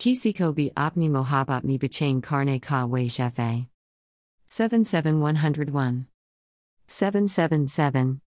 Kisiko bi opni mohabat mi bichain karne ka wei shefe. 77101. 777.